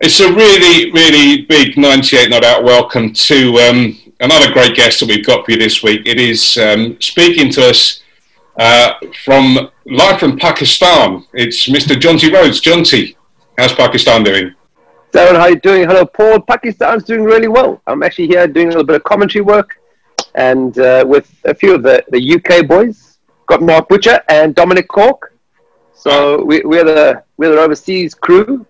It's a really, really big 98 Not Out welcome to um, another great guest that we've got for you this week. It is um, speaking to us uh, from live from Pakistan. It's Mr. Jonty Rhodes. Jonty, how's Pakistan doing? Darren, how are you doing? Hello, Paul. Pakistan's doing really well. I'm actually here doing a little bit of commentary work and uh, with a few of the, the UK boys. Got Mark Butcher and Dominic Cork. So we, we're, the, we're the overseas crew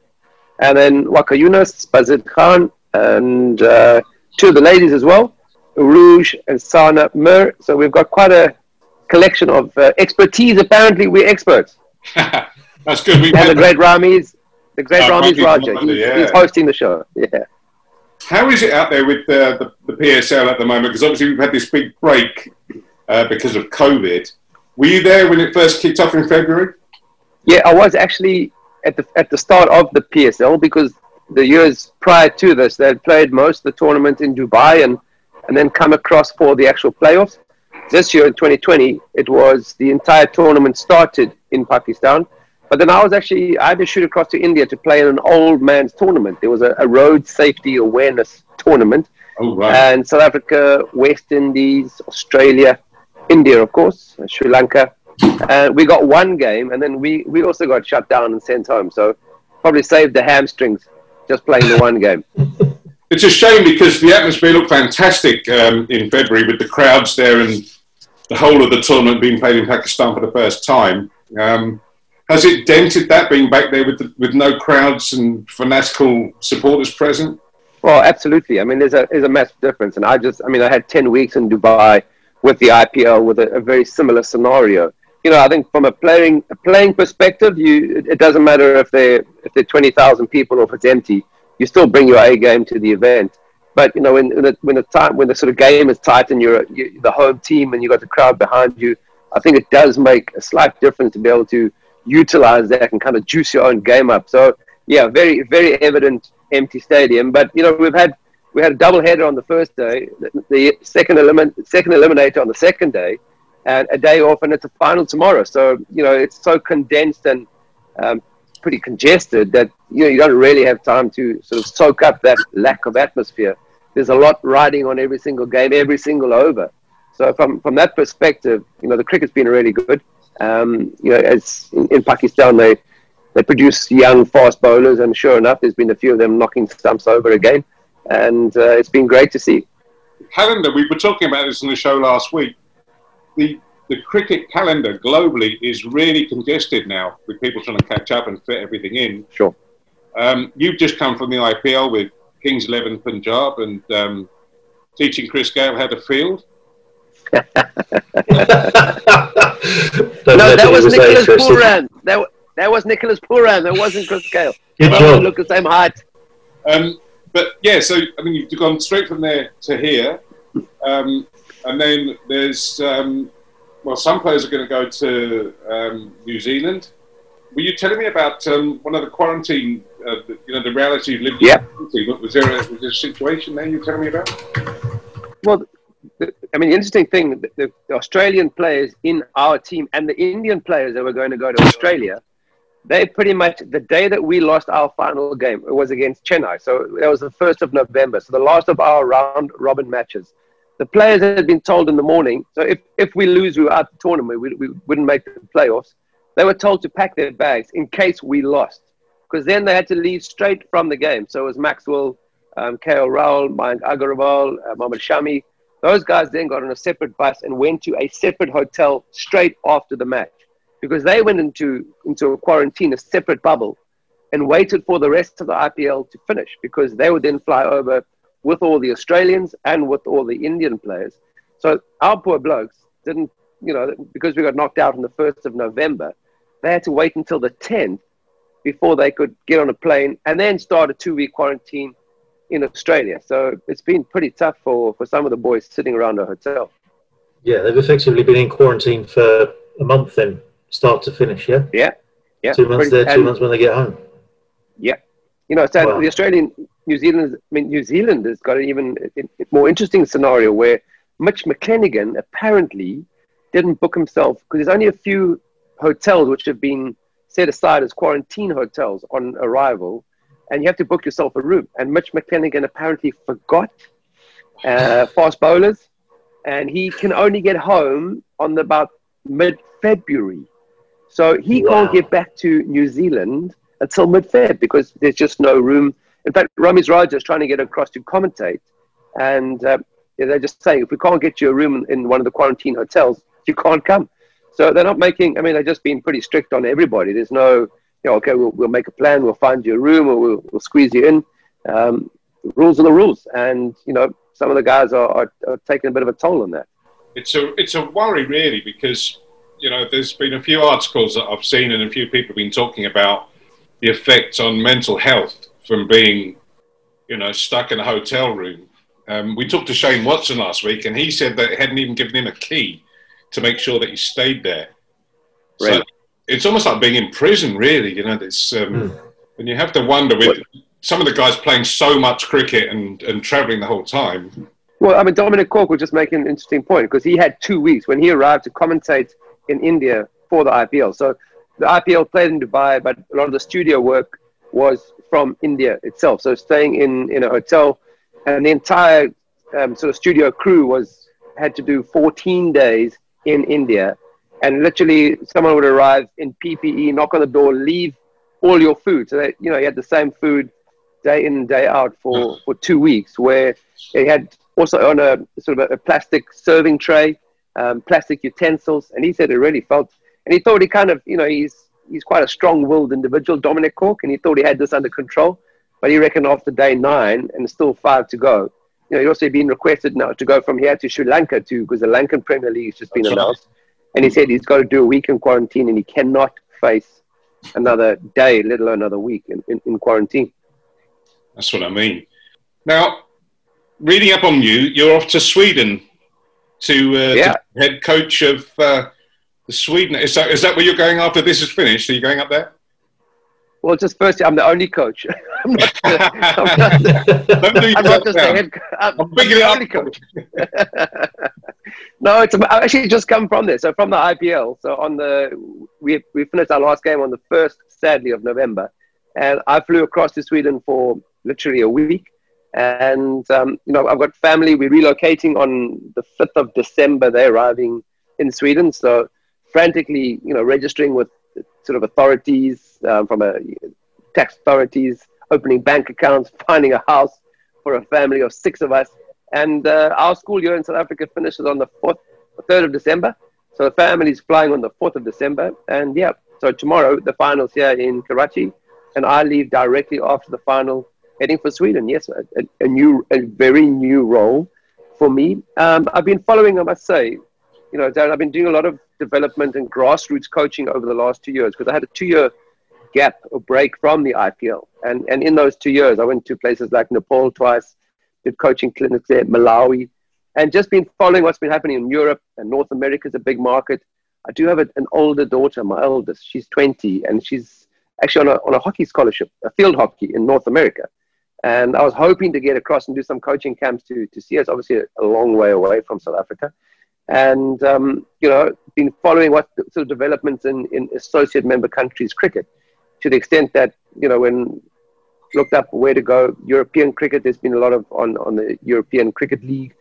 and then Waqar Younis, Bazid Khan, and uh, two of the ladies as well, Rouge and Sana Mir. So we've got quite a collection of uh, expertise. Apparently, we're experts. That's good. We and the great Ramiz, the great uh, Ramiz Raja. He's, yeah. he's, hosting the show. Yeah. How is it out there with the, the PSL at the moment? Because obviously we've had this big break uh, because of COVID. Were you there when it first kicked off in February? Yeah, I was actually at the at the start of the PSL because the years prior to this they had played most of the tournament in Dubai and and then come across for the actual playoffs. This year in 2020, it was the entire tournament started in Pakistan. But then I was actually I had to shoot across to India to play in an old man's tournament. There was a, a road safety awareness tournament. Oh, right. And South Africa, West Indies, Australia, India, of course, Sri Lanka, uh, we got one game, and then we, we also got shut down and sent home. So probably saved the hamstrings just playing the one game. It's a shame because the atmosphere looked fantastic um, in February with the crowds there and the whole of the tournament being played in Pakistan for the first time. Um, has it dented that being back there with the, with no crowds and fanatical supporters present? Well, absolutely. I mean, there's a there's a massive difference, and I just I mean, I had ten weeks in Dubai with the IPL with a, a very similar scenario you know, I think from a playing a playing perspective, you it, it doesn't matter if they if they're twenty thousand people or if it's empty. You still bring your A game to the event. But you know, when when the, when the time when the sort of game is tight and you're, you the home team and you have got the crowd behind you, I think it does make a slight difference to be able to utilize that and kind of juice your own game up. So yeah, very very evident empty stadium. But you know, we've had we had a double header on the first day, the, the second element second eliminator on the second day and a day off, and it's a final tomorrow. So you know it's so condensed and um, pretty congested that you know you don't really have time to sort of soak up that lack of atmosphere. There's a lot riding on every single game, every single over. So from from that perspective, you know the cricket's been really good. Um, you know, as in, in, Pakistan they they produce young fast bowlers, and sure enough, there's been a few of them knocking stumps over again, and uh, it's been great to see. Calendar, we were talking about this on the show last week the the cricket calendar globally is really congested now with people trying to catch up and fit everything in. Sure. Um, you've just come from the IPL with Kings Eleven Punjab and um, teaching Chris Gayle how to field. no, that was, was Nicholas Pooran. That, that was Nicholas Pooran. That wasn't Chris Gayle. Good job. Look the same height. Um, but yeah, so I mean, you've gone straight from there to here. Um, and then there's, um, well, some players are going to go to um, New Zealand. Were you telling me about um, one of the quarantine, uh, the, you know, the reality of living yeah. Was there, a, was there a situation there you were telling me about? Well, the, I mean, the interesting thing, the, the, Australian players in our team and the Indian players that were going to go to Australia, they pretty much, the day that we lost our final game, it was against Chennai. So that was the 1st of November. So the last of our round robin matches the players had been told in the morning, so if, if we lose, we out of the tournament, we, we wouldn't make the playoffs. They were told to pack their bags in case we lost, because then they had to leave straight from the game. So it was Maxwell, um, KL Rahul, Mayank Agarwal, uh, Mohammad Shami. Those guys then got on a separate bus and went to a separate hotel straight after the match because they went into, into a quarantine, a separate bubble, and waited for the rest of the IPL to finish because they would then fly over with all the Australians and with all the Indian players. So our poor blokes didn't, you know, because we got knocked out on the 1st of November, they had to wait until the 10th before they could get on a plane and then start a two week quarantine in Australia. So it's been pretty tough for, for some of the boys sitting around a hotel. Yeah, they've effectively been in quarantine for a month then, start to finish, yeah? Yeah. Yeah. Two months pretty, there, two months when they get home. Yeah. You know, so wow. the Australian New Zealand, I mean, New Zealand has got an even more interesting scenario where Mitch McClenaghan apparently didn't book himself because there's only a few hotels which have been set aside as quarantine hotels on arrival. and you have to book yourself a room. And Mitch McClenaghan apparently forgot uh, fast bowlers, and he can only get home on about mid February. So he wow. can't get back to New Zealand until mid Feb because there's just no room. In fact, Ramiz Raja is trying to get across to commentate, and uh, they're just saying if we can't get you a room in one of the quarantine hotels, you can't come. So they're not making. I mean, they're just being pretty strict on everybody. There's no, you know, okay, we'll, we'll make a plan, we'll find you a room, or we'll, we'll squeeze you in. Um, rules are the rules, and you know, some of the guys are, are, are taking a bit of a toll on that. It's a it's a worry really because you know there's been a few articles that I've seen and a few people have been talking about the effect on mental health from being you know stuck in a hotel room. Um, we talked to Shane Watson last week, and he said that it hadn't even given him a key to make sure that he stayed there. Right. So it's almost like being in prison, really. You know, it's um, mm. and you have to wonder with what? some of the guys playing so much cricket and, and travelling the whole time. Well, I mean, Dominic Cork was just making an interesting point because he had two weeks when he arrived to commentate in India for the IPL. So the IPL played in Dubai, but a lot of the studio work was from India itself. So staying in, in a hotel, and the entire um, sort of studio crew was had to do 14 days in India, and literally someone would arrive in PPE, knock on the door, leave all your food. So that you know you had the same food day in and day out for, for two weeks, where they had also on a sort of a, a plastic serving tray, um, plastic utensils, and he said it really felt. And he thought he kind of you know he's he's quite a strong-willed individual, Dominic Cork, and he thought he had this under control. But he reckoned after day nine and still five to go, you know, he's also been requested now to go from here to Sri Lanka too, because the Lankan Premier League has just been announced. And he said he's got to do a week in quarantine and he cannot face another day, let alone another week in, in, in quarantine. That's what I mean. Now, reading up on you, you're off to Sweden to, uh, yeah. to head coach of uh, Sweden. Is that, is that where you're going after this is finished? Are you going up there? Well, just first, I'm the only coach. I'm not the, I'm not the, I'm not just the head I'm, I'm the only coach. no, it's I actually just come from there. So from the IPL. So on the we we finished our last game on the first, sadly, of November, and I flew across to Sweden for literally a week. And um, you know, I've got family. We're relocating on the fifth of December. They're arriving in Sweden. So frantically, you know, registering with sort of authorities um, from a tax authorities, opening bank accounts, finding a house for a family of six of us. And uh, our school year in South Africa finishes on the 4th, 3rd of December. So the family's flying on the 4th of December. And yeah, so tomorrow the finals here in Karachi. And I leave directly after the final, heading for Sweden. Yes, a, a new, a very new role for me. Um, I've been following, I must say, you know, Darren, I've been doing a lot of development and grassroots coaching over the last two years because I had a two year gap or break from the IPL. And, and in those two years, I went to places like Nepal twice, did coaching clinics there, Malawi, and just been following what's been happening in Europe and North America is a big market. I do have a, an older daughter, my eldest. She's 20, and she's actually on a, on a hockey scholarship, a field hockey in North America. And I was hoping to get across and do some coaching camps to, to see us, obviously a, a long way away from South Africa and um, you know been following what sort of developments in, in associate member countries cricket to the extent that you know when looked up where to go European cricket there's been a lot of on on the European Cricket League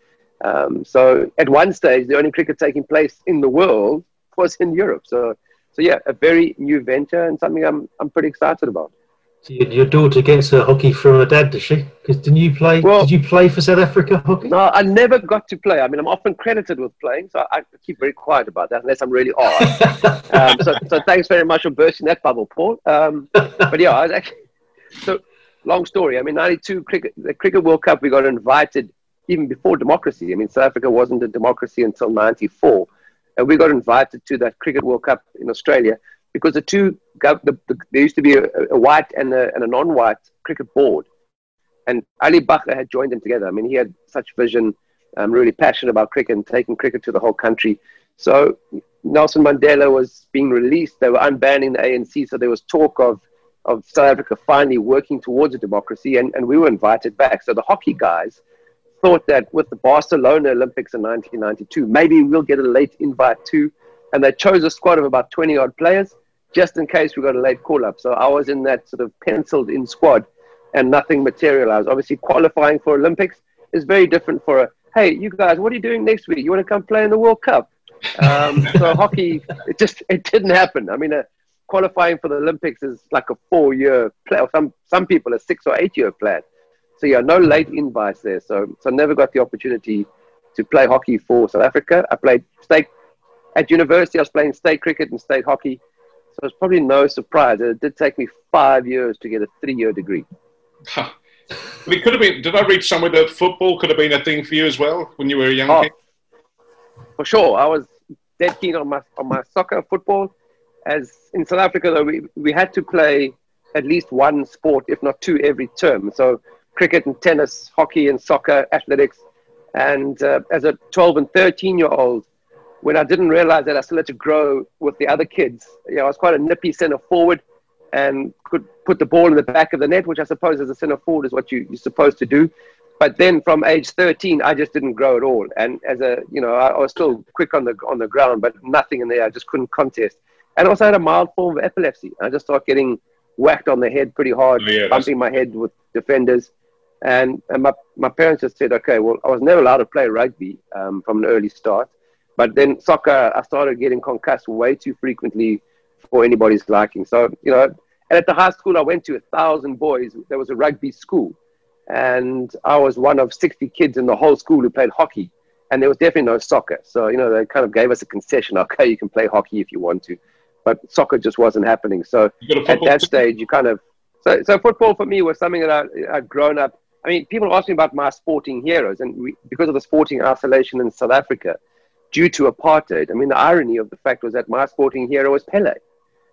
um, so at one stage the only cricket taking place in the world was in Europe so so yeah a very new venture and something I'm I'm pretty excited about. So your daughter gets her hockey from her dad, does she? Because didn't you play? Well, did you play for South Africa hockey? No, I never got to play. I mean, I'm often credited with playing, so I, keep very quiet about that unless I'm really odd. um, so, so thanks very much for bursting that bubble, Paul. Um, but yeah, I was actually so long story. I mean, '92 cricket, the Cricket World Cup, we got invited even before democracy. I mean, South Africa wasn't a democracy until '94, and we got invited to that Cricket World Cup in Australia because the two the, the, there used to be a, a white and a, and a non-white cricket board, and Ali Bacher had joined them together. I mean, he had such vision, um, really passionate about cricket and taking cricket to the whole country. So Nelson Mandela was being released. They were unbanning the ANC, so there was talk of of South Africa finally working towards a democracy, and, and we were invited back. So the hockey guys thought that with the Barcelona Olympics in 1992, maybe we'll get a late invite too. And they chose a squad of about 20 odd players just in case we got a late call up. So I was in that sort of penciled in squad and nothing materialized. Obviously, qualifying for Olympics is very different for a, hey, you guys, what are you doing next week? You want to come play in the World Cup? Um, so hockey, it just it didn't happen. I mean, uh, qualifying for the Olympics is like a four-year plan. Some some people a six or eight-year plan. So yeah, no late invites there. So so never got the opportunity to play hockey for South Africa. I played state at university. I was playing state cricket and state hockey. So it's probably no surprise. It did take me five years to get a three-year degree. It could have been. Did I read somewhere that football could have been a thing for you as well when you were a young oh, kid? For sure, I was dead keen on my on my soccer, football. As in South Africa, though, we, we had to play at least one sport, if not two, every term. So cricket and tennis, hockey and soccer, athletics. And uh, as a 12 and 13 year old, when I didn't realize that I still had to grow with the other kids, you know, I was quite a nippy center forward and could put the ball in the back of the net, which I suppose as a center forward is what you, you're supposed to do. But then from age 13, I just didn't grow at all. And as a, you know, I, I was still quick on the, on the ground, but nothing in there. I just couldn't contest. And I also had a mild form of epilepsy. I just started getting whacked on the head pretty hard, oh, yeah, bumping my head with defenders. And, and my, my parents just said, okay, well, I was never allowed to play rugby um, from an early start. But then soccer, I started getting concussed way too frequently for anybody's liking. So, you know, and at the high school I went to, a thousand boys, there was a rugby school. And I was one of 60 kids in the whole school who played hockey. And there was definitely no soccer. So, you know, they kind of gave us a concession. Okay, you can play hockey if you want to. But soccer just wasn't happening. So at that stage, you kind of. So, so football for me was something that I, I'd grown up. I mean, people ask me about my sporting heroes. And we, because of the sporting isolation in South Africa, due to apartheid, I mean, the irony of the fact was that my sporting hero was Pele.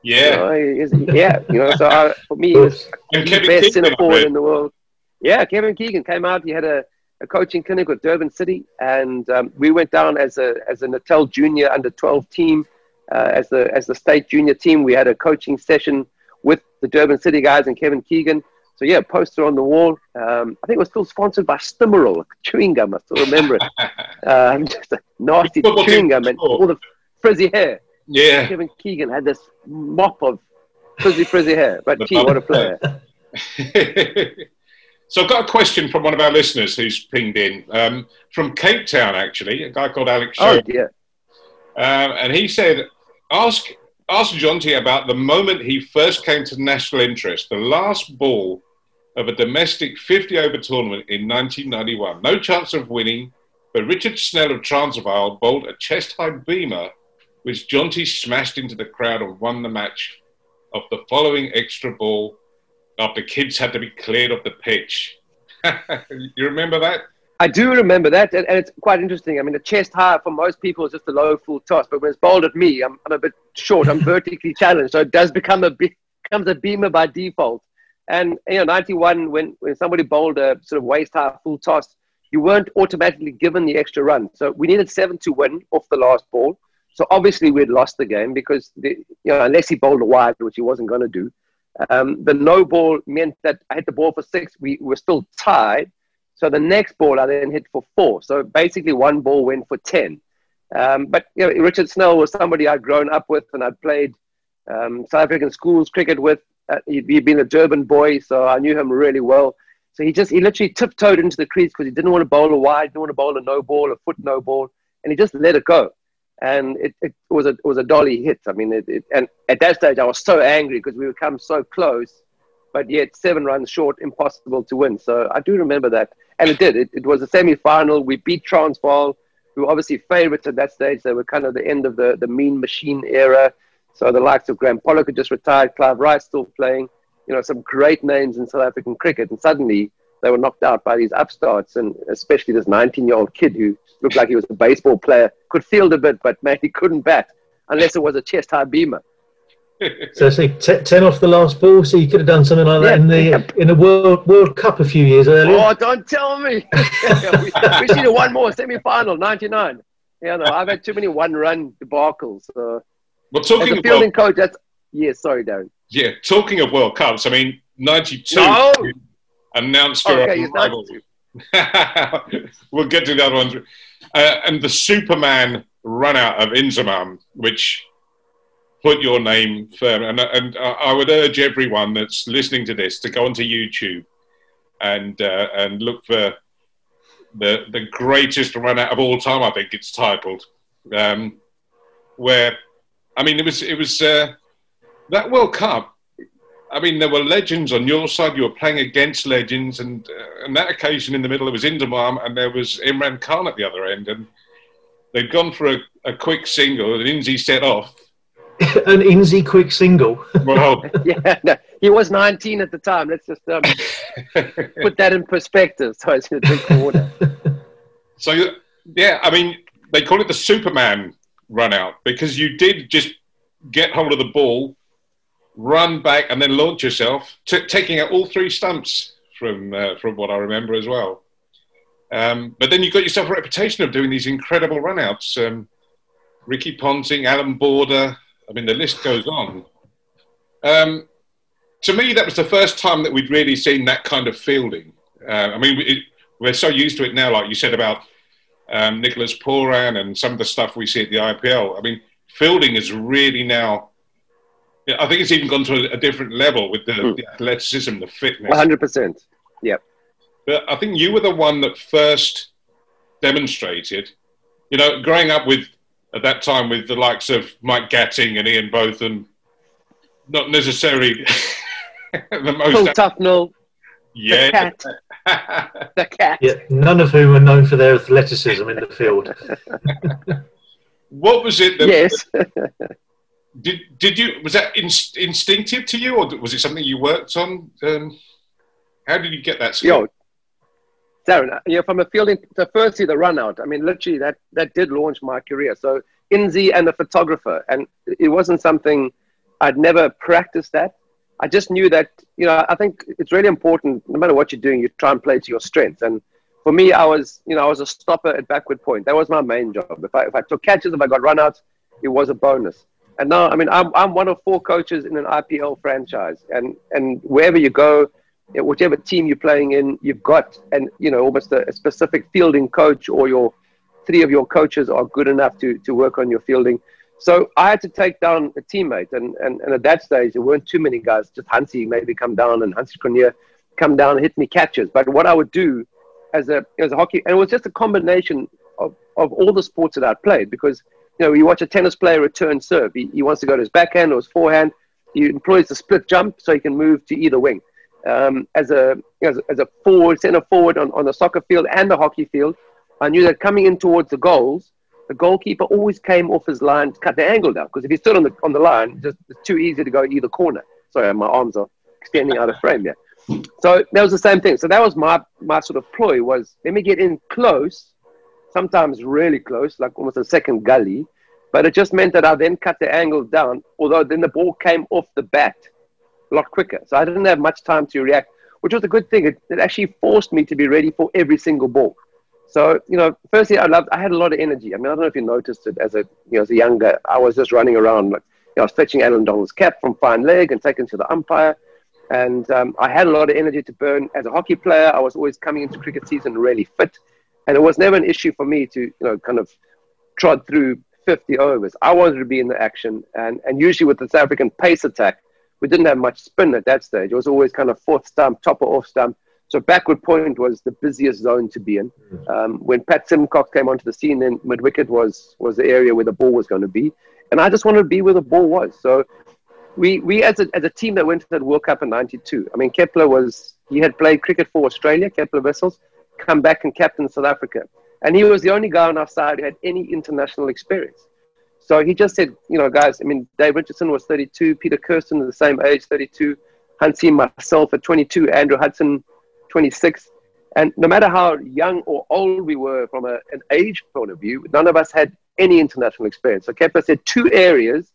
Yeah. You know, yeah. You know, so I, for me, he was the best centre forward in the world. Yeah, Kevin Keegan came out. He had a, a coaching clinic with Durban City, and um, we went down as a as a Natal Junior under 12 team, uh, as the as the state junior team. We had a coaching session with the Durban City guys and Kevin Keegan. So yeah, poster on the wall. Um, I think it was still sponsored by Stimorol, chewing gum. I still remember it. um, just a nasty chewing gum and all the frizzy hair. Yeah. Kevin Keegan had this mop of frizzy, frizzy hair. But gee, what a player. so I've got a question from one of our listeners who's pinged in um, from Cape Town, actually, a guy called Alex. Oh, dear. Um, and he said, ask, ask Jonty about the moment he first came to national interest, the last ball of a domestic 50 over tournament in 1991. No chance of winning, but Richard Snell of Transvaal bowled a chest high beamer which Jonty smashed into the crowd and won the match of the following extra ball after kids had to be cleared of the pitch. you remember that? I do remember that, and, it's quite interesting. I mean, the chest high for most people is just a low full toss, but when it's bowled at me, I'm, I'm a bit short. I'm vertically challenged, so it does become a becomes a beamer by default. And you know, 91, when when somebody bowled a sort of waist high full toss, you weren't automatically given the extra run. So we needed seven to win off the last ball. So obviously we'd lost the game because the, you know unless he bowled a wide, which he wasn't going to do, um, the no ball meant that I hit the ball for six. We were still tied. So the next ball I then hit for four. So basically one ball went for ten. Um, but you know, Richard Snell was somebody I'd grown up with and I'd played um, South African schools cricket with. Uh, he'd, been a Durban boy, so I knew him really well. So he just he literally tiptoed into the crease because he didn't want to bowl a wide, didn't want to bowl a no ball, a foot no ball, and he just let it go and it, it was a it was a dolly hit. I mean, it, it, and at that stage I was so angry because we would come so close, but yet seven runs short, impossible to win. So I do remember that, and it did. It, it was a semi-final. We beat Transvaal, who were obviously favourites at that stage. They were kind of the end of the the mean machine era. So the likes of Graeme Pollock who just retired, Clive Rice still playing. You know, some great names in South African cricket, and suddenly they were knocked out by these upstarts, and especially this 19-year-old kid who looked like he was a baseball player, could field a bit, but man, he couldn't bat unless it was a chest high beamer. so see, t- ten off the last ball. So you could have done something like that yeah, in the yeah. in the World World Cup a few years earlier. Oh, don't tell me. we, we should have one more semi-final, ninety-nine. Yeah, no, I've had too many one-run debacles. So. Well, talking As a fielding coach, that's yeah. Sorry, Darren. Yeah, talking of World Cups, I mean, ninety-two no. announced your okay, arrival. we'll get to the other ones. Uh, and the Superman run out of Inzamam, which put your name firm. And, and I would urge everyone that's listening to this to go onto YouTube and uh, and look for the the greatest run out of all time. I think it's titled, um, where I mean it was it was uh, that World Cup. I mean, there were legends on your side. You were playing against legends, and uh, on that occasion in the middle, there was Inzamam and there was Imran Khan at the other end, and they'd gone for a, a quick single, and Inzi set off. An Inzi quick single. Well, yeah, no, he was 19 at the time. Let's just um, put that in perspective. So it's going to drink water. So yeah, I mean, they call it the Superman run out because you did just get hold of the ball, run back, and then launch yourself, t- taking out all three stumps from uh, from what I remember as well. Um, but then you got yourself a reputation of doing these incredible runouts. Um, Ricky Ponting, Allan Border. I mean, the list goes on. Um, to me, that was the first time that we'd really seen that kind of fielding. Uh, I mean, it, we're so used to it now, like you said about um, Nicholas Pooran and some of the stuff we see at the IPL. I mean, fielding is really now. I think it's even gone to a, different level with the, Mm. the athleticism, the fitness. 100%. Yep. But I think you were the one that first demonstrated, you know, growing up with, at that time, with the likes of Mike Gatting and Ian Botham, not necessarily the Phil most. Tufnell, yeah. cat. the cat. Yeah, none of whom are known for their athleticism in the field. what was it that. Yes. Did, did you. Was that inst- instinctive to you, or was it something you worked on? Um, how did you get that skill? Yo, Darren, uh, yeah, from a fielding, so firstly, the run out. I mean, literally, that, that did launch my career. So, Inzi and the photographer, and it wasn't something I'd never practiced that. I just knew that, you know, I think it's really important, no matter what you're doing, you try and play to your strengths. And for me, I was, you know, I was a stopper at backward point. That was my main job. If I, if I took catches, if I got run runouts, it was a bonus. And now, I mean, I'm, I'm one of four coaches in an IPL franchise. And, and wherever you go, know, whichever team you're playing in, you've got and you know almost a, a specific fielding coach or your three of your coaches are good enough to to work on your fielding. So I had to take down a teammate, and and, and at that stage there weren't too many guys. Just Hansie maybe come down and Hansie Cronje come down and hit me catches. But what I would do as a as a hockey, and it was just a combination of, of all the sports that I played because you know you watch a tennis player return serve, he, he wants to go to his backhand or his forehand. He employs the split jump so he can move to either wing um, as a as, as a forward, center forward on, on the soccer field and the hockey field, I knew that coming in towards the goals, the goalkeeper always came off his line to cut the angle down because if he stood on the on the line, just it's too easy to go either corner. Sorry, my arms are extending out of frame here. So that was the same thing. So that was my my sort of ploy was let me get in close, sometimes really close, like almost a second gully. But it just meant that I then cut the angle down, although then the ball came off the bat a lot quicker. So I didn't have much time to react, which was a good thing. It, it actually forced me to be ready for every single ball. So you know, firstly, I loved. I had a lot of energy. I mean, I don't know if you noticed it as a you know as a younger. I was just running around like you know, I was fetching Allan Donald's cap from fine leg and taking to the umpire, and um, I had a lot of energy to burn. As a hockey player, I was always coming into cricket season really fit, and it was never an issue for me to you know kind of trot through 50 overs. I wanted to be in the action, and and usually with the South African pace attack we didn't have much spin at that stage. It was always kind of fourth stump, top or off stump. So backward point was the busiest zone to be in. Um, when Pat Symcox came onto the scene, then mid wicket was was the area where the ball was going to be, and I just wanted to be where the ball was. So we we as a as a team that went to that World Cup in '92. I mean, Kepler was he had played cricket for Australia, Kepler Wessels, come back and captain South Africa, and he was the only guy on our side who had any international experience. So he just said, you know, guys, I mean, Dave Richardson was 32, Peter Kirsten, the same age, 32, Hansie, myself at 22, Andrew Hudson, 26. And no matter how young or old we were from a, an age point of view, none of us had any international experience. So Kepler said, two areas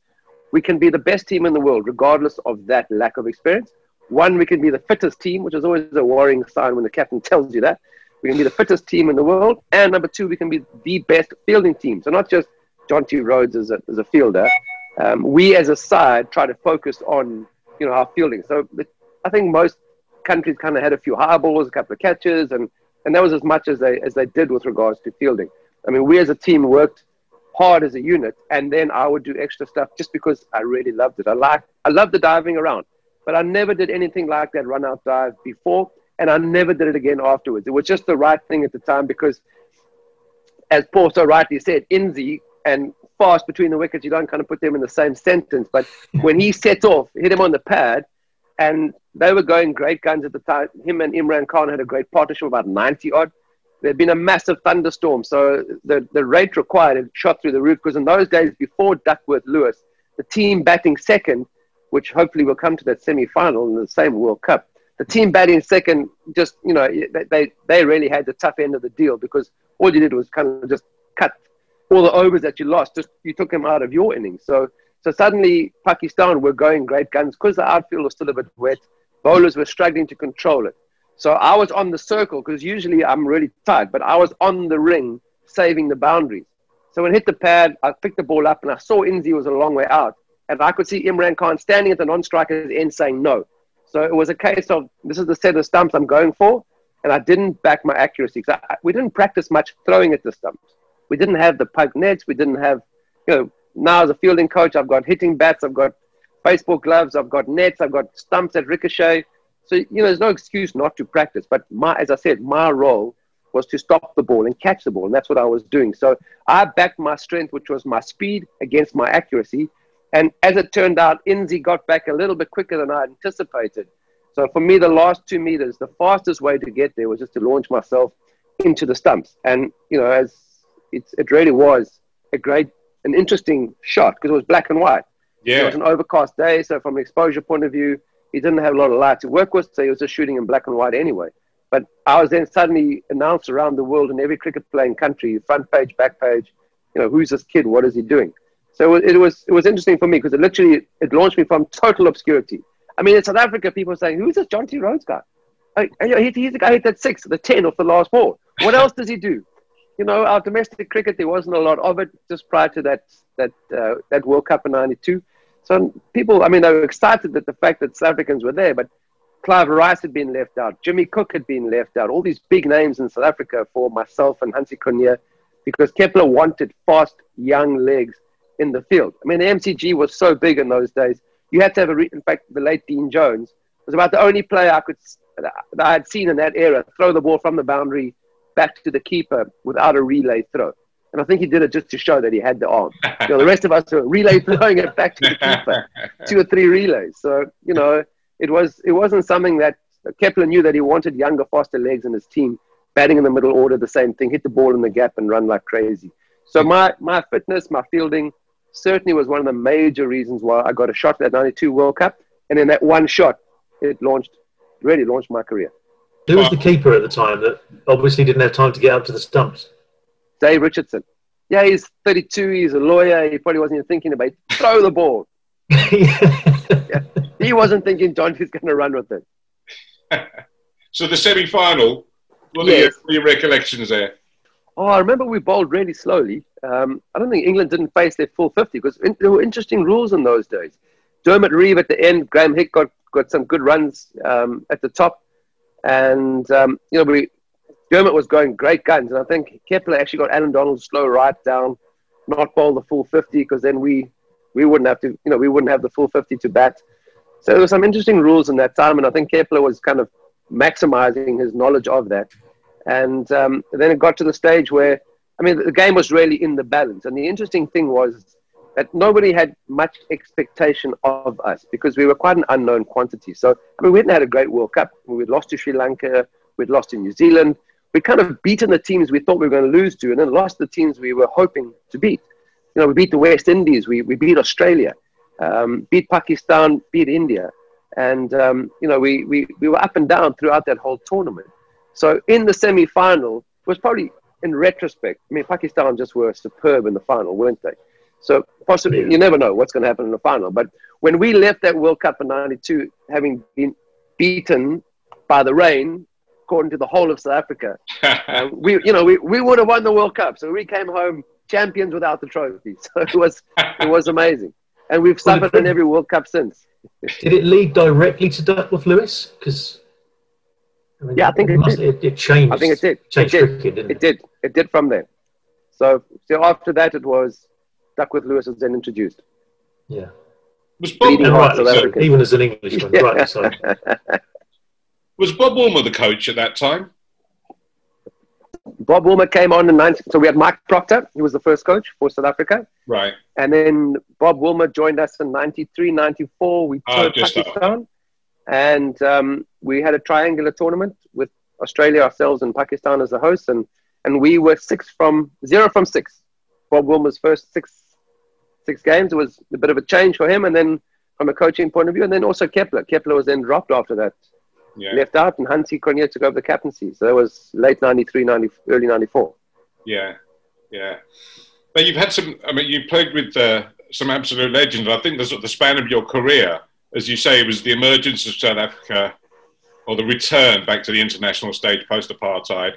we can be the best team in the world, regardless of that lack of experience. One, we can be the fittest team, which is always a worrying sign when the captain tells you that. We can be the fittest team in the world. And number two, we can be the best fielding team. So not just Jonty Rhodes as a, as a fielder. Um, we as a side try to focus on, you know, our fielding. So I think most countries kind of had a few high balls, a couple of catches, and, and that was as much as they, as they did with regards to fielding. I mean, we as a team worked hard as a unit, and then I would do extra stuff just because I really loved it. I like I loved the diving around, but I never did anything like that run out dive before, and I never did it again afterwards. It was just the right thing at the time because, as Paul so rightly said, Inzi and fast between the wickets, you don't kind of put them in the same sentence. But when he set off, hit him on the pad, and they were going great guns at the time. Him and Imran Khan had a great partnership, about 90 odd. There'd been a massive thunderstorm, so the, the rate required had shot through the roof because in those days, before Duckworth Lewis, the team batting second, which hopefully will come to that semi final in the same World Cup, the team batting second just, you know, they, they really had the tough end of the deal because all you did was kind of just cut all the overs that you lost, just you took them out of your innings. So so suddenly Pakistan were going great guns because the outfield was still a bit wet. Bowlers were struggling to control it. So I was on the circle because usually I'm really tight, but I was on the ring saving the boundaries. So when hit the pad, I picked the ball up and I saw Inzi was a long way out. And I could see Imran Khan standing at the non-striker's end saying no. So it was a case of this is the set of stumps I'm going for. And I didn't back my accuracy. I, we didn't practice much throwing at the stumps. We didn't have the pug nets. We didn't have, you know, now as a fielding coach, I've got hitting bats, I've got baseball gloves, I've got nets, I've got stumps that ricochet. So, you know, there's no excuse not to practice. But my, as I said, my role was to stop the ball and catch the ball. And that's what I was doing. So I backed my strength, which was my speed against my accuracy. And as it turned out, Inzi got back a little bit quicker than I anticipated. So for me, the last two meters, the fastest way to get there was just to launch myself into the stumps. And, you know, as it's, it really was a great, an interesting shot because it was black and white. Yeah. It was an overcast day. So from an exposure point of view, he didn't have a lot of light to work with. So he was just shooting in black and white anyway. But I was then suddenly announced around the world in every cricket playing country, front page, back page, you know, who's this kid? What is he doing? So it was, it was interesting for me because it literally, it launched me from total obscurity. I mean, in South Africa, people are saying, who's this Jonty Rhodes guy? Like, he's the guy who hit that six, the 10 off the last ball. What else does he do? You know, our domestic cricket, there wasn't a lot of it just prior to that, that, uh, that World Cup in 92. So people, I mean, they were excited at the fact that South Africans were there, but Clive Rice had been left out. Jimmy Cook had been left out. All these big names in South Africa for myself and Hansie Cronje because Kepler wanted fast, young legs in the field. I mean, the MCG was so big in those days. You had to have a, re- in fact, the late Dean Jones was about the only player I could, that I had seen in that era throw the ball from the boundary back to the keeper without a relay throw. And I think he did it just to show that he had the arm. You know, the rest of us were relay throwing it back to the keeper, two or three relays. So, you know, it was it wasn't something that Kepler knew that he wanted younger, faster legs in his team, batting in the middle order, the same thing, hit the ball in the gap and run like crazy. So my my fitness, my fielding, certainly was one of the major reasons why I got a shot at that '92 World Cup, and in that one shot, it launched, really launched my career. Who was the keeper at the time that obviously didn't have time to get up to the stumps? Dave Richardson. Yeah, he's 32. He's a lawyer. He probably wasn't even thinking about it. throw the ball. yeah. He wasn't thinking John is going to run with it. so the semi-final, what yes. are your, your recollections there? Oh, I remember we bowled really slowly. Um, I don't think England didn't face their full 50 because in, there were interesting rules in those days. Dermot Reeve at the end, Graeme Hick got, got some good runs um, at the top. And, um, you know, we, Dermot was going great guns. And I think Kepler actually got Allan Donald to slow right down, not bowl the full 50 because then we, we wouldn't have to, you know, we wouldn't have the full 50 to bat. So there were some interesting rules in that time, and I think Kepler was kind of maximizing his knowledge of that. And um, then it got to the stage where, I mean, the game was really in the balance. And the interesting thing was that nobody had much expectation of us because we were quite an unknown quantity. So, I mean, we hadn't had a great World Cup. We'd lost to Sri Lanka, we'd lost to New Zealand. We'd kind of beaten the teams we thought we were going to lose to, and then lost the teams we were hoping to beat. You know, we beat the West Indies, we, we beat Australia um, beat Pakistan, beat India. And, um, you know, we, we, we were up and down throughout that whole tournament. So in the semi final, was probably in retrospect, I mean, Pakistan just were superb in the final, weren't they? So possibly, yeah. you never know what's going to happen in the final. But when we left that World Cup in 92, having been beaten by the rain, according to the whole of South Africa, uh, we, you know, we, we would have won the World Cup. So we came home champions without the trophy. So it was, it was amazing and we've suffered in every World Cup since. did it lead directly to Duckworth Lewis? Because I mean, yeah, I think it, must, did. It, it, changed. I think it did. Changed it did. Cricket, it, did. It did from there. So, so after that, it was Duckworth Lewis was then introduced. Yeah. Was Bob right, so even as an Englishman, yeah. right? So. Was Bob Woolmer the coach at that time? Bob Woolmer came on in 19, so we had Mike Procter, he was the first coach for South Africa. Right. And then Bob Woolmer joined us in 93, 94. We Oh, toured just Pakistan. And um, we had a triangular tournament with Australia, ourselves, and Pakistan as the hosts. And, and we were six from zero from six. Bob Woolmer's first six six games It was a bit of a change for him. And then from a coaching point of view, and then also Kepler. Kepler was then dropped after that, Yeah. left out, and Hansie Cronje took over the captaincy. So that was late 93, 90, early 94. Yeah, yeah. But you've had some. I mean, you played with uh, some absolute legends. I think the sort of the span of your career, as you say, was the emergence of South Africa, or the return back to the international stage post apartheid,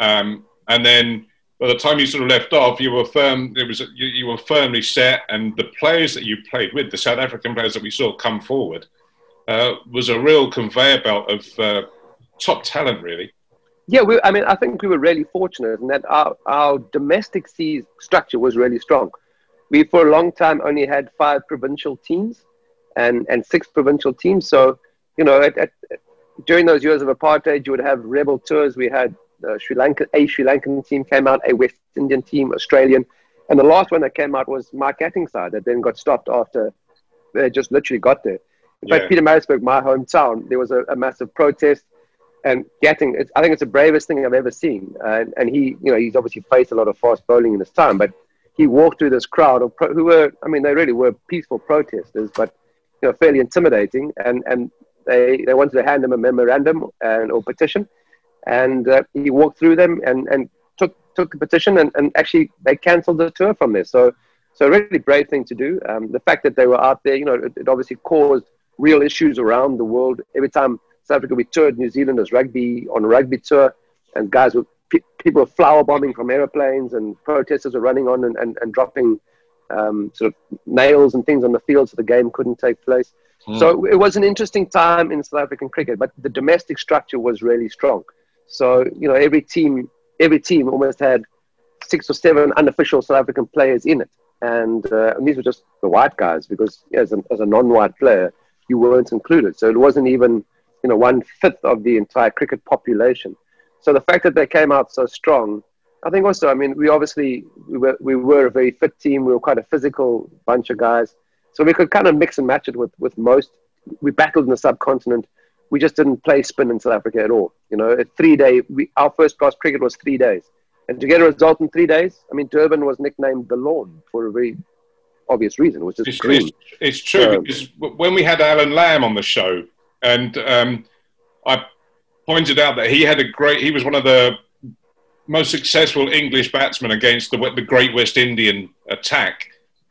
um, and then by the time you sort of left off, you were firm. It was you, you were firmly set, and the players that you played with, the South African players that we saw come forward, uh, was a real conveyor belt of uh, top talent, really. Yeah, we, I mean, I think we were really fortunate in that our, our domestic structure was really strong. We, for a long time, only had five provincial teams and, and six provincial teams. So, you know, at, at, during those years of apartheid, you would have rebel tours. We had uh, Sri Lanka, a Sri Lankan team came out, a West Indian team, Australian. And the last one that came out was Mike Gatting's side that then got stopped after they just literally got there. In Yeah. fact, Pietermaritzburg, my hometown, there was a, a massive protest and Gatting, it's, I think it's the bravest thing I've ever seen. And, and he, you know, he's obviously faced a lot of fast bowling in his time, but he walked through this crowd of pro, who were, I mean, they really were peaceful protesters, but you know, fairly intimidating. And and they they wanted to hand him a memorandum and or petition, and uh, he walked through them and and took took the petition and, and actually they cancelled the tour from there. So so a really brave thing to do. Um, the fact that they were out there, you know, it, it obviously caused real issues around the world. Every time South Africa, we toured New Zealand as rugby on a rugby tour, and guys were pe- people were flower bombing from aeroplanes, and protesters were running on and, and, and dropping um, sort of nails and things on the field, so the game couldn't take place. So it was an interesting time in South African cricket, but the domestic structure was really strong. So you know, every team, every team almost had six or seven unofficial South African players in it, and, uh, and these were just the white guys because as, a, as a non-white player, you weren't included. So it wasn't even you know one fifth of the entire cricket population. So the fact that they came out so strong, I think also, I mean, we obviously we were we were a very fit team. We were quite a physical bunch of guys, so we could kind of mix and match it with with most. We battled in the subcontinent. We just didn't play spin in South Africa at all. You know, a three day. We, our first class cricket was three days, and to get a result in three days, I mean, Durban was nicknamed the lawn for a very obvious reason. Was just It's, green. it's, it's true Um, because when we had Allan Lamb on the show, and um, I pointed out that he had a great, he was one of the most successful English batsmen against the, the Great West Indian attack.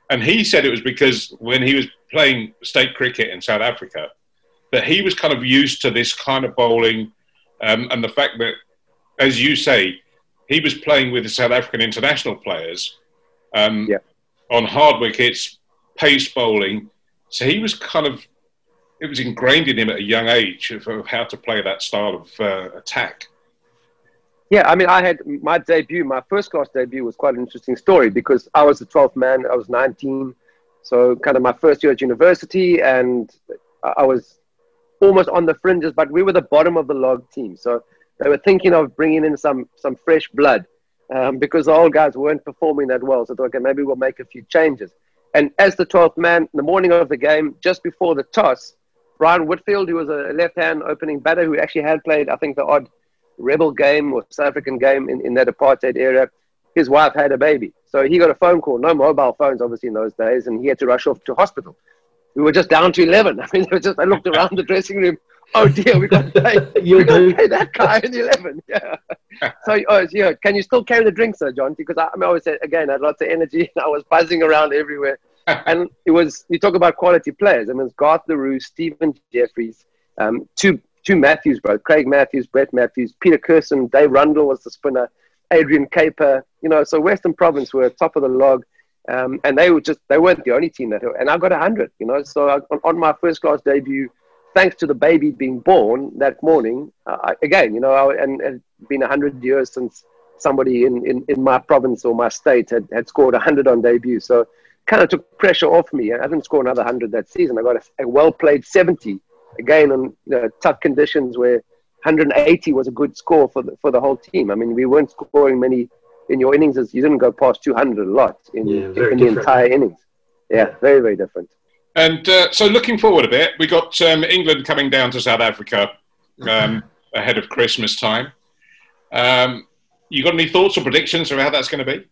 And he said it was because when he was playing state cricket in South Africa, that he was kind of used to this kind of bowling um, and the fact that, as you say, he was playing with the South African international players um, Yeah. on hard wickets, pace bowling. So he was kind of, it was ingrained in him at a young age of, of how to play that style of uh, attack. Yeah, I mean, I had my debut, my first class debut was quite an interesting story because I was the 12th man, I was 19. So, kind of my first year at university, and I I was almost on the fringes, but we were the bottom of the log team. So, they were thinking of bringing in some, some fresh blood um, because the old guys weren't performing that well. So, thought, okay, maybe we'll make a few changes. And as the 12th man, the morning of the game, just before the toss, Brian Whitfield, who was a left hand opening batter who actually had played, I think, the odd rebel game or South African game in, in that apartheid era, his wife had a baby. So he got a phone call, no mobile phones, obviously, in those days, and he had to rush off to hospital. We were just down to 11. I mean, they were just, I looked around the dressing room. Oh dear, we got to pay, You'll we got to pay that guy in 11. Yeah. so, oh, yeah, can you still carry the drink, sir, John? Because I, I, mean, I always said, again, I had lots of energy and I was buzzing around everywhere. and it was, you talk about quality players. I mean, it's Garth Le Roux, Stephen Jefferies, um, two two Matthews, bro. Craig Matthews, Brett Matthews, Peter Kirsten, Dave Rundle was the spinner, Adrian Kuiper. You know, so Western Province were top of the log, um, and they were just they weren't the only team that. And I got hundred. You know, so I, on, my first class debut, thanks to the baby being born that morning, again, you know, I, and it's been hundred years since somebody in, in, in my province or my state had, had scored 100 on debut. So kind of took pressure off me. I didn't score another 100 that season. I got a, a well played 70 again on you know, tough conditions where 180 was a good score for the, for the whole team. I mean, we weren't scoring many in your innings. is You didn't go past 200 a lot in, yeah, in the entire innings. Yeah, very, very different. And uh, so looking forward a bit, we got um, England coming down to South Africa um, ahead of Christmas time. Um, you got any thoughts or predictions of how that's going to be?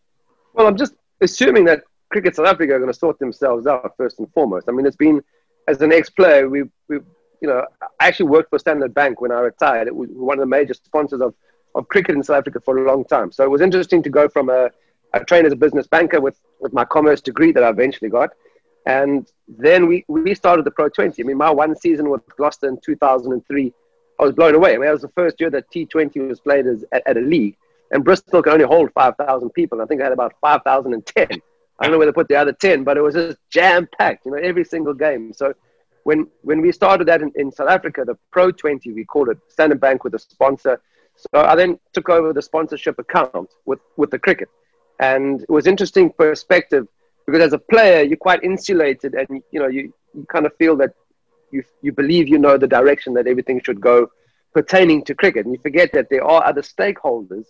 Well, I'm just assuming that Cricket South Africa are going to sort themselves out first and foremost. I mean, it's been, as an ex-player, we, we you know, I actually worked for Standard Bank when I retired. It was one of the major sponsors of, of cricket in South Africa for a long time. So it was interesting to go from a, a train as a business banker with, with my commerce degree that I eventually got. And then we, we started the Pro 20. I mean, my one season with Gloucester in 2003, I was blown away. I mean, it was the first year that T20 was played as, at, at a league. And Bristol could only hold 5,000 people. I think I had about 5,010. I don't know where they put the other 10, but it was just jam packed, you know, every single game. So when when we started that in, in South Africa, the Pro 20, we called it Standard Bank with a sponsor. So I then took over the sponsorship account with, with the cricket. And it was interesting perspective because as a player, you're quite insulated and, you know, you, you kind of feel that you, you believe you know the direction that everything should go pertaining to cricket. And you forget that there are other stakeholders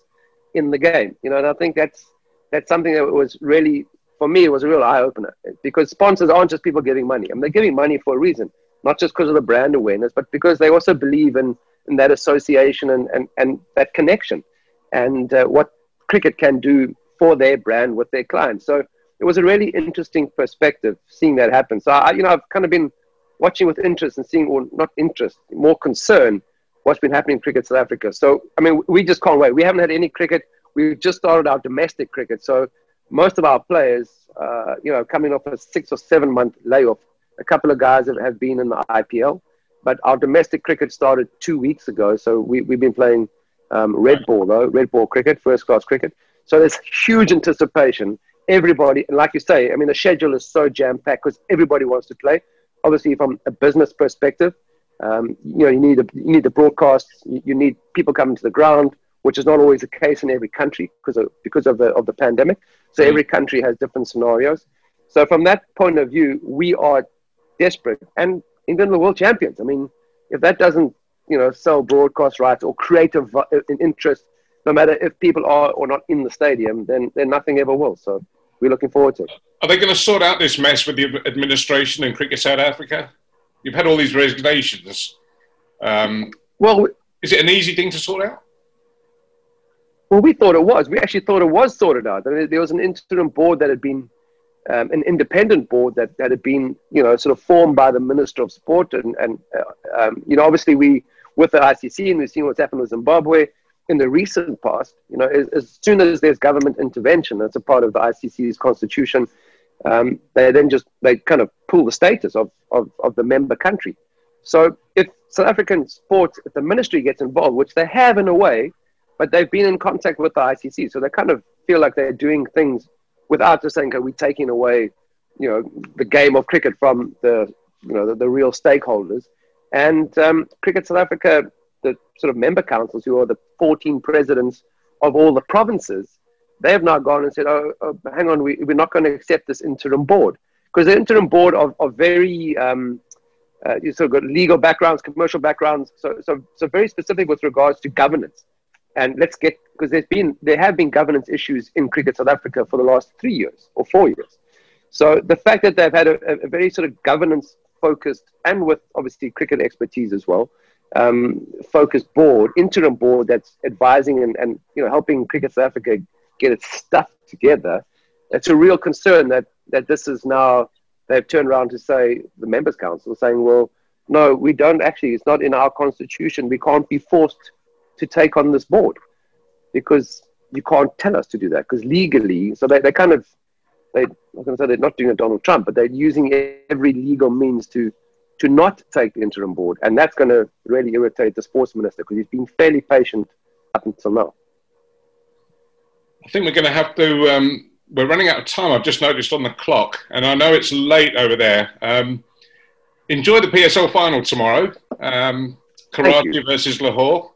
in the game, you know, and I think that's, that's something that was really for me, it was a real eye opener because sponsors aren't just people giving money. I mean, they're giving money for a reason, not just because of the brand awareness, but because they also believe in, in that association and, and, and that connection and uh, what cricket can do for their brand with their clients. So it was a really interesting perspective seeing that happen. So, I, you know, I've kind of been watching with interest and seeing, or not interest, more concern what's been happening in cricket South Africa. So, I mean, we just can't wait. We haven't had any cricket. We've just started our domestic cricket. So most of our players, uh, you know, coming off a six or seven month layoff. A couple of guys have, have been in the IPL, but our domestic cricket started two weeks ago. So we, we've been playing um, red ball, though, red ball cricket, first class cricket. So there's huge anticipation. Everybody, and like you say, I mean, the schedule is so jam packed because everybody wants to play. Obviously, from a business perspective, um, you know, you need a, you need the broadcasts, you, you need people coming to the ground, which is not always the case in every country because of because of the of the pandemic. So mm. every country has different scenarios. So from that point of view, we are desperate, and England are world champions. I mean, if that doesn't you know sell broadcast rights or create a, an interest, no matter if people are or not in the stadium, then then nothing ever will. So we're looking forward to it. Are they going to sort out this mess with the administration in Cricket South Africa? You've had all these resignations. Um, well, is it an easy thing to sort out? Well, we thought it was. We actually thought it was sorted out. There was an interim board that had been um, an independent board that, that had been, you know, sort of formed by the Minister of Sport. And, and uh, um, you know, obviously we, with the ICC, and we've seen what's happened with Zimbabwe in the recent past, you know, as, as soon as there's government intervention, that's a part of the ICC's constitution, um, they then just, they kind of pull the status of, of, of the member country. So if South African sports, if the ministry gets involved, which they have in a way, but they've been in contact with the ICC, so they kind of feel like they're doing things without "Okay, we're taking away, you know, the game of cricket from the, you know, the, the real stakeholders." And um, Cricket South Africa, the sort of member councils, who are the 14 presidents of all the provinces, they have now gone and said, "Oh, oh hang on, we, we're not going to accept this interim board because the interim board are, are very." Um, uh, you sort of got legal backgrounds, commercial backgrounds, so, so, so very specific with regards to governance and let's get because there's been there have been governance issues in cricket South Africa for the last three years or four years. So the fact that they've had a, a very sort of governance focused and with obviously cricket expertise as well, um, focused board, interim board that's advising and, and you know helping cricket South Africa get its stuff together. It's a real concern that that this is now they've turned around to say the members council saying, well, no, we don't actually. It's not in our constitution. We can't be forced to take on this board because you can't tell us to do that because legally, so they, they kind of, they, I'm going to say they're not doing a Donald Trump, but they're using every legal means to to not take the interim board. And that's going to really irritate the sports minister because he's been fairly patient up until now. I think we're going to have to, um, we're running out of time. I've just noticed on the clock, and I know it's late over there. Um, enjoy the PSL final tomorrow. Um, Karachi versus Lahore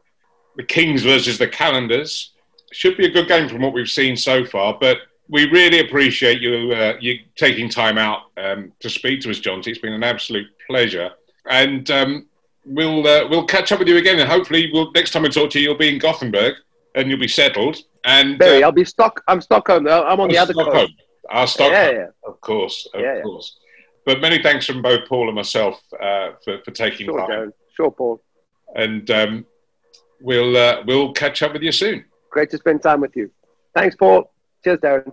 the Kings versus the Qalandars. Should be a good game from what we've seen so far, but we really appreciate you uh, you taking time out um, to speak to us, Jonty. It's been an absolute pleasure. And um, we'll uh, we'll catch up with you again, and hopefully, we'll next time we talk to you, you'll be in Gothenburg and you'll be settled. And Barry, uh, I'll be Stock. I'm Stockholm. I'm on the other Stockholm. coast. Our Stockholm, yeah, yeah. of course, of yeah, course. But many thanks from both Paul and myself uh, for, for taking sure, time. Darren. Sure, Paul. And um, we'll uh, we'll catch up with you soon. Great to spend time with you. Thanks, Paul. Cheers, Darren.